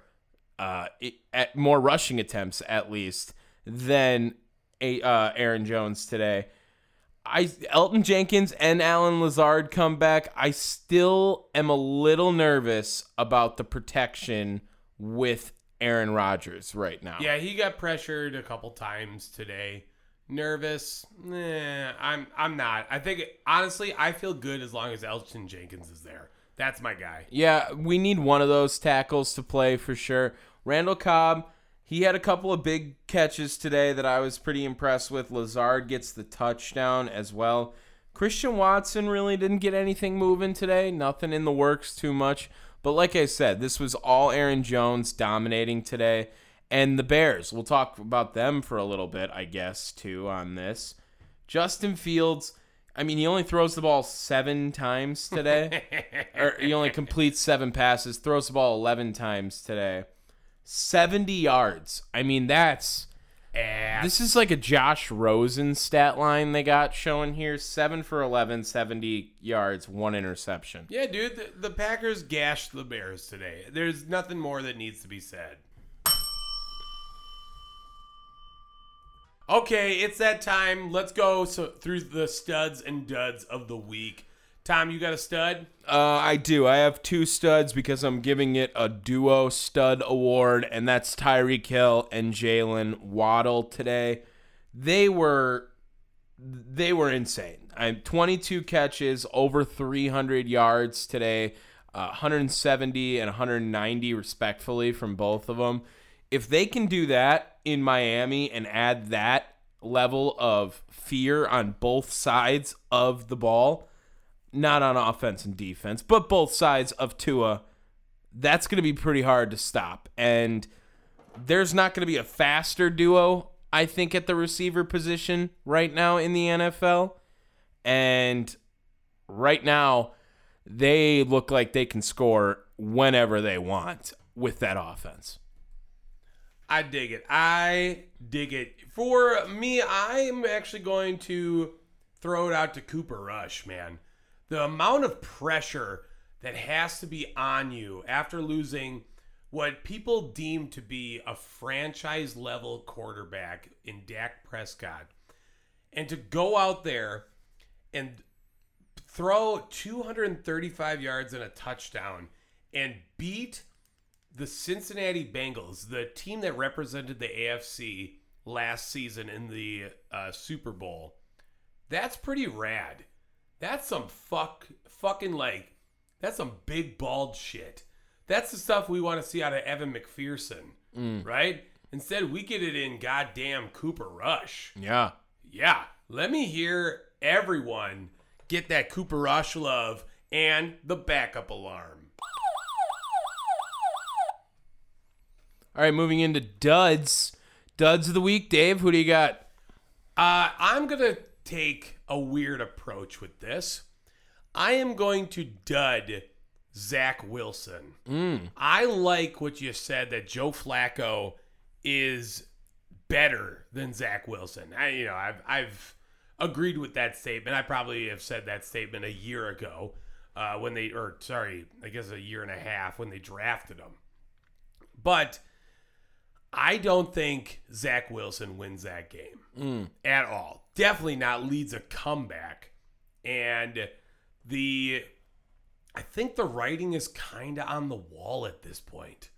uh, at more rushing attempts at least than a, uh, Aaron Jones today. I Elgton Jenkins and Allen Lazard come back. I still am a little nervous about the protection with Aaron Rodgers right now. Yeah, he got pressured a couple times today. Nervous? Nah, I'm I'm not. I think honestly, I feel good as long as Elgton Jenkins is there. That's my guy. Yeah, we need one of those tackles to play for sure. Randall Cobb, he had a couple of big catches today that I was pretty impressed with. Lazard gets the touchdown as well. Christian Watson really didn't get anything moving today. Nothing in the works too much. But like I said, this was all Aaron Jones dominating today. And the Bears, we'll talk about them for a little bit, I guess, too, on this. Justin Fields, I mean, he only throws the ball seven times today or he only completes seven passes, throws the ball 11 times today. 70 yards. I mean, that's ass. This is like a Josh Rosen stat line they got showing here 7 for 11, 70 yards, one interception. yeah, dude, the, the Packers gashed the Bears today. There's nothing more that needs to be said. Okay, it's that time. Let's go so, through the studs and duds of the week. Tom, you got a stud? Uh, I do. I have two studs because I'm giving it a duo stud award, and that's Tyreek Hill and Jalen Waddle today. They were they were insane. I'm 22 catches, over 300 yards today, uh, 170 and 190 respectfully from both of them. If they can do that in Miami and add that level of fear on both sides of the ball, not on offense and defense, but both sides of Tua, that's going to be pretty hard to stop. And there's not going to be a faster duo, I think, at the receiver position right now in the NFL. And right now, they look like they can score whenever they want with that offense. I dig it. I dig it. For me, I'm actually going to throw it out to Cooper Rush, man. The amount of pressure that has to be on you after losing what people deem to be a franchise level quarterback in Dak Prescott. And to go out there and throw 235 yards and a touchdown and beat the Cincinnati Bengals, the team that represented the AFC last season in the uh, Super Bowl, that's pretty rad. That's some fuck, fucking like, that's some big bald shit. That's the stuff we want to see out of Evan McPherson, right? Instead, we get it in goddamn Cooper Rush. Yeah. Yeah, let me hear everyone get that Cooper Rush love and the backup alarm. All right, moving into duds. Duds of the week, Dave. Who do you got? Uh, I'm going to take a weird approach with this. I am going to dud Zach Wilson. I like what you said that Joe Flacco is better than Zach Wilson. I, you know, I've I've agreed with that statement. I probably have said that statement a year ago uh, when they, or sorry, I guess a year and a half when they drafted him. But I don't think Zach Wilson wins that game hmm. at all. Definitely not leads a comeback. And the I think the writing is kind of on the wall at this point.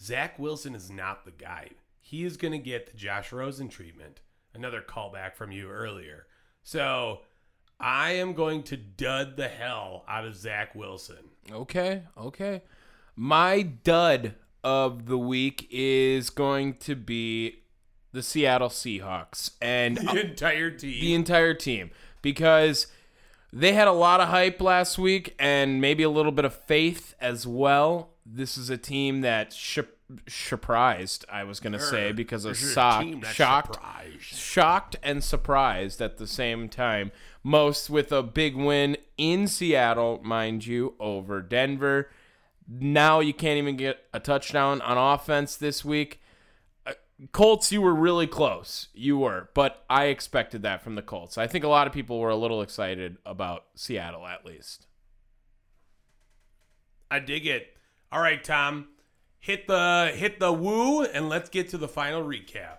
Zach Wilson is not the guy. He is going to get the Josh Rosen treatment. Another callback from you earlier. So I am going to dud the hell out of Zach Wilson. Okay, okay. My dud of the week is going to be the Seattle Seahawks and The entire team. the entire team because they had a lot of hype last week and maybe a little bit of faith as well. This is a team that sh- surprised, I was going to say, because of This is a sock, shocked, surprised. shocked and surprised at the same time. Most with a big win in Seattle, mind you, over Denver. Now you can't even get a touchdown on offense this week. Uh, Colts, you were really close. You were, but I expected that from the Colts. I think a lot of people were a little excited about Seattle, at least. I dig it. All right, Tom. Hit the hit the woo and let's get to the final recap.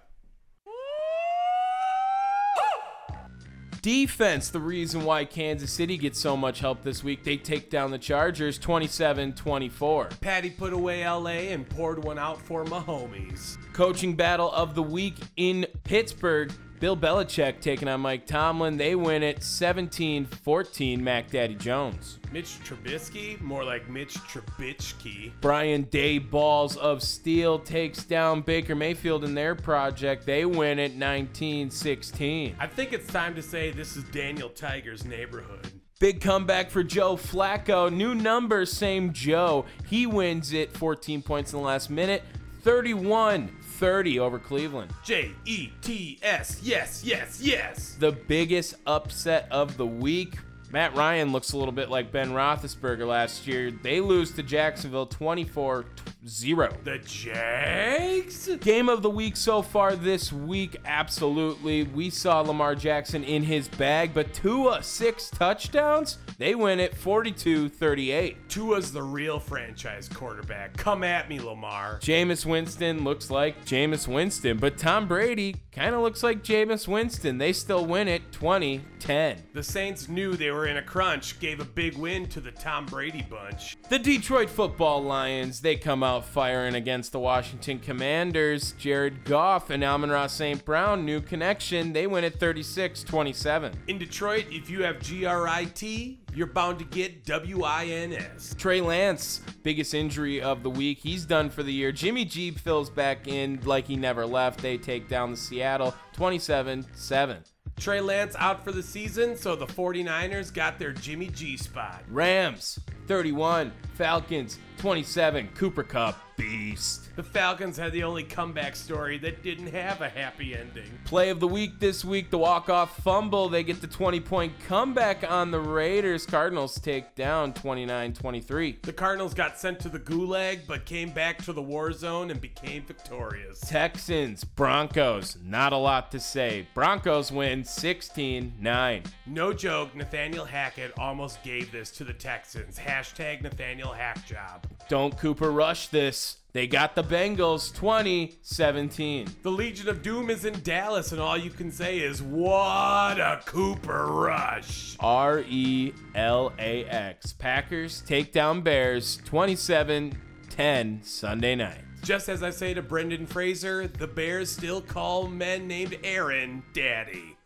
Defense, the reason why Kansas City gets so much help this week. They take down the Chargers 27 24. Patty put away LA and poured one out for my homies. Coaching battle of the week in Pittsburgh. Bill Belichick taking on Mike Tomlin. They win it 17 14, Mac Daddy Jones. Mitch Trubisky, more like Mitch Trubisky. Brian Day Balls of Steel takes down Baker Mayfield in their project. They win it 19 16. I think it's time to say this is Daniel Tiger's neighborhood. Big comeback for Joe Flacco. New number, same Joe. He wins it 14 points in the last minute. 31 30 over Cleveland. J E T S. Yes, yes, yes. The biggest upset of the week. Matt Ryan looks a little bit like Ben Roethlisberger last year. They lose to Jacksonville 24 zero. The Jags? Game of the week so far this week, absolutely. We saw Lamar Jackson in his bag, but Tua, six touchdowns. They win it 42 38. Tua's the real franchise quarterback. Come at me, Lamar. Jameis Winston looks like Jameis Winston, but Tom Brady kind of looks like Jameis Winston. They still win it 20 10. The Saints knew they were in a crunch, gave a big win to the Tom Brady bunch. The Detroit football Lions, they come out firing against the Washington Commanders. Jared Goff and Amon-Ra St. Brown, new connection. They win at 36 27. In Detroit, if you have GRIT, you're bound to get WINS. Trey Lance, biggest injury of the week. He's done for the year. Jimmy G fills back in like he never left. They take down the Seattle 27 7. Trey Lance out for the season, so the 49ers got their Jimmy G spot. Rams 31, Falcons 27, Cooper Kupp beast. The Falcons had the only comeback story that didn't have a happy ending. Play of the week this week, the walk-off fumble. They get the 20-point comeback on the Raiders. Cardinals take down 29-23. The Cardinals got sent to the gulag, but came back to the war zone and became victorious. Texans, Broncos, not a lot to say. Broncos win 16-9. No joke, Nathaniel Hackett almost gave this to the Texans. Hashtag Nathaniel Hackjob. Don't Cooper rush this. They got the Bengals 2017. The Legion of Doom is in Dallas, and all you can say is, What a Cooper rush! R E L A X. Packers take down Bears 27 10 Sunday night. Just as I say to Brendan Fraser, the Bears still call men named Aaron Daddy.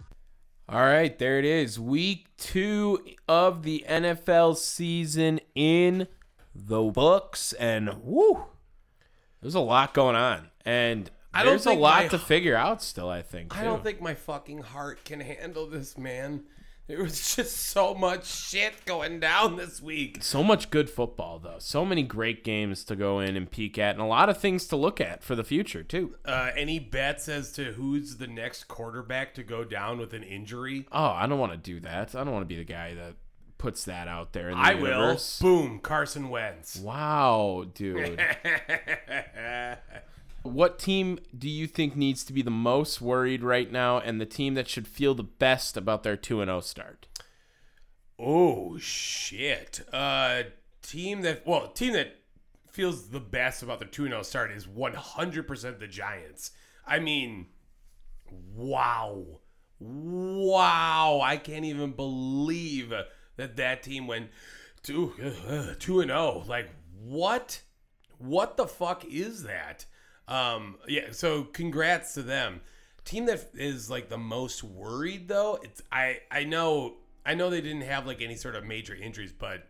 All right, there it is. Week two of the NFL season in the books, and woo, there's a lot going on, and I don't there's a think lot my- to figure out still. I think. I don't too. think my fucking heart can handle this, man. There was just so much shit going down this week. so much good football though. So many great games to go in and peek at, and a lot of things to look at for the future too. Uh, any bets as to who's the next quarterback to go down with an injury? Oh, I don't want to do that. I don't want to be the guy that puts that out there in the I universe. will. Boom, Carson Wentz. Wow, dude. what team do you think needs to be the most worried right now and the team that should feel the best about their 2 and 0 start? Oh shit. Uh team that well, team that feels the best about the 2-0 start is 100% the Giants. I mean, wow. Wow, I can't even believe that that team went 2 uh, 2 and 0. Like what? What the fuck is that? Um yeah, so congrats to them. Team that is like the most worried though, it's I I know I know they didn't have like any sort of major injuries, but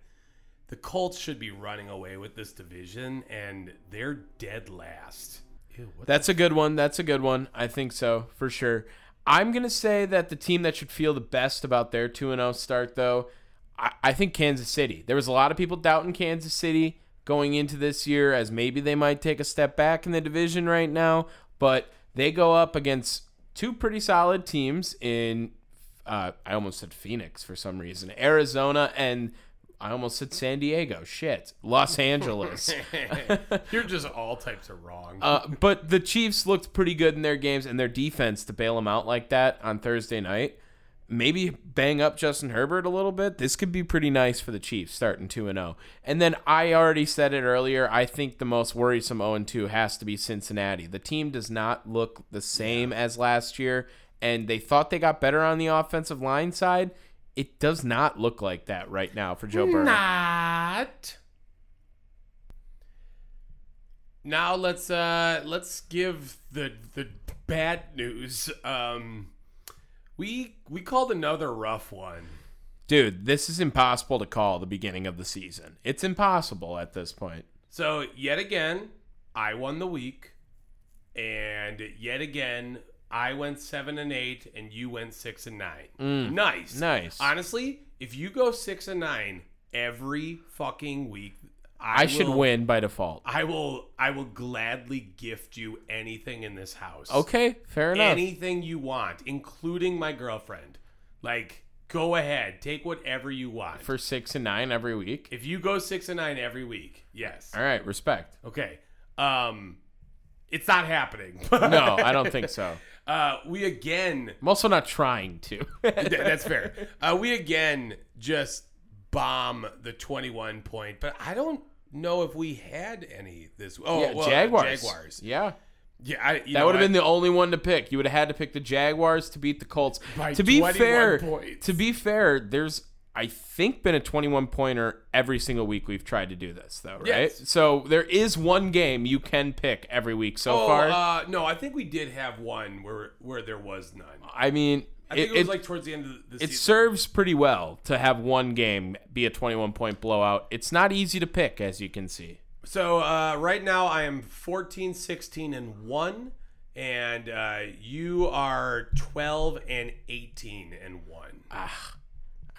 the Colts should be running away with this division and they're dead last. Ew, That's a good one. That's a good one. I think so, for sure. I'm going to say that the team that should feel the best about their 2 and 0 start, though, I, I think Kansas City. There was a lot of people doubting Kansas City going into this year as maybe they might take a step back in the division right now, but they go up against two pretty solid teams in, uh, I almost said Phoenix for some reason, Arizona and. I almost said San Diego. Shit. Los Angeles. You're just all types of wrong. Uh, but the Chiefs looked pretty good in their games and their defense to bail them out like that on Thursday night. Maybe bang up Justin Herbert a little bit. This could be pretty nice for the Chiefs starting 2 and 0. And then I already said it earlier, I think the most worrisome 0 and 2 has to be Cincinnati. The team does not look the same as last year and they thought they got better on the offensive line side. It does not look like that right now for Joe Burrow. Not. Now let's uh let's give the the bad news. Um we we called another rough one. Dude, this is impossible to call the beginning of the season. It's impossible at this point. So yet again, I won the week, and yet again, I went seven and eight, and you went six and nine. Mm. nice, nice. Honestly, if you go six and nine every fucking week, I, I should will- win by default. I will. I will gladly gift you anything in this house. Okay, fair enough. anything you want, including my girlfriend. Like, go ahead, take whatever you want. For six and nine every week. if you go six and nine every week, yes. All right, respect. Okay. Um, it's not happening. No, I don't think so. Uh, we again I'm also not trying to. Th- that's fair. Uh, we again just bomb the 21 point, but I don't know if we had any this. Oh, yeah, well, Jaguars. Jaguars. Yeah. Yeah, I, That would have been the only one to pick. You would have had to pick the Jaguars to beat the Colts. To be fair, points. to be fair, there's I think been a 21 pointer every single week we've tried to do this though, right? Yes. So there is one game you can pick every week so Oh, far. uh, no, I think we did have one where where there was none. I mean, I think it, it, was it- like towards the end of the it season. serves pretty well to have one game be a 21 point blowout. It's not easy to pick as you can see. So uh, right now I am 14, 16, and 1. And uh, you are 12 and 18 and 1. Ah.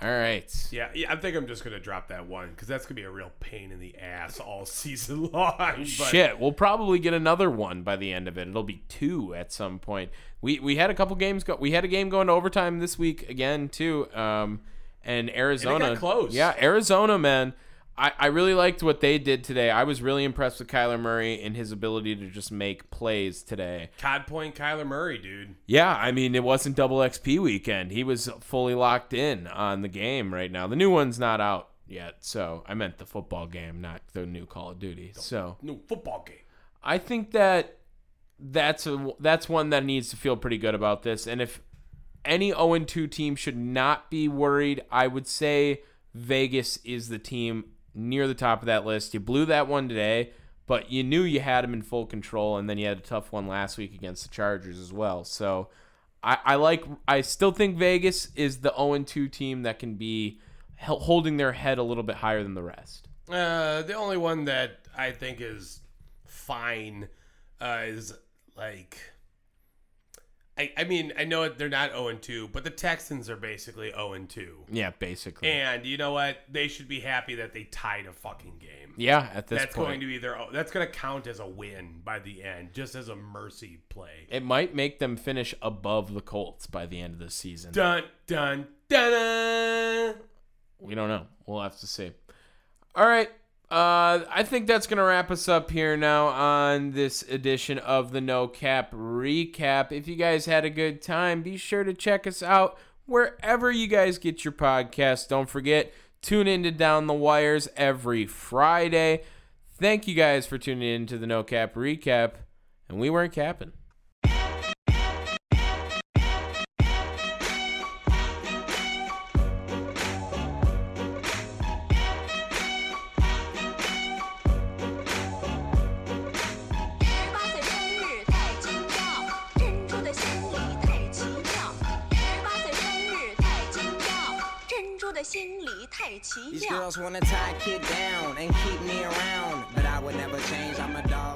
All right. Yeah, yeah, I think I'm just going to drop that one because that's going to be a real pain in the ass all season long. But Shit, we'll probably get another one by the end of it. It'll be two at some point. We we had a couple games go. We had a game going to overtime this week again too. Um, and Arizona close. Yeah, Arizona, man. I, I really liked what they did today. I was really impressed with Kyler Murray and his ability to just make plays today. Cod Point Kyler Murray, dude. Yeah, I mean, it wasn't double XP weekend. He was fully locked in on the game right now. The new one's not out yet, so I meant the football game, not the new Call of Duty. So New football game. I think that that's a that's one that needs to feel pretty good about this. And if any 0 2 team should not be worried, I would say Vegas is the team near the top of that list. You blew that one today, but you knew you had them in full control, and then you had a tough one last week against the Chargers as well. So I, I like I still think Vegas is the 0 2 team that can be holding their head a little bit higher than the rest. Uh, the only one that I think is fine uh, is like. I, I mean, I know they're not 0 2, but the Texans are basically 0 2. Yeah, basically. And you know what? They should be happy that they tied a fucking game. yeah, at this that's point. going to be their. That's going to count as a win by the end, just as a mercy play. It might make them finish above the Colts by the end of the season. Dun dun dun. dun. We don't know. We'll have to see. All right. Uh, I think that's going to wrap us up here now on this edition of the No Cap Recap. If you guys had a good time, be sure to check us out wherever you guys get your podcasts. Don't forget, tune in to Down the Wires every Friday. Thank you guys for tuning in to the No Cap Recap. And we weren't capping. These 妙。girls wanna tie a kid down and keep me around, but I would never change. I'm a dog,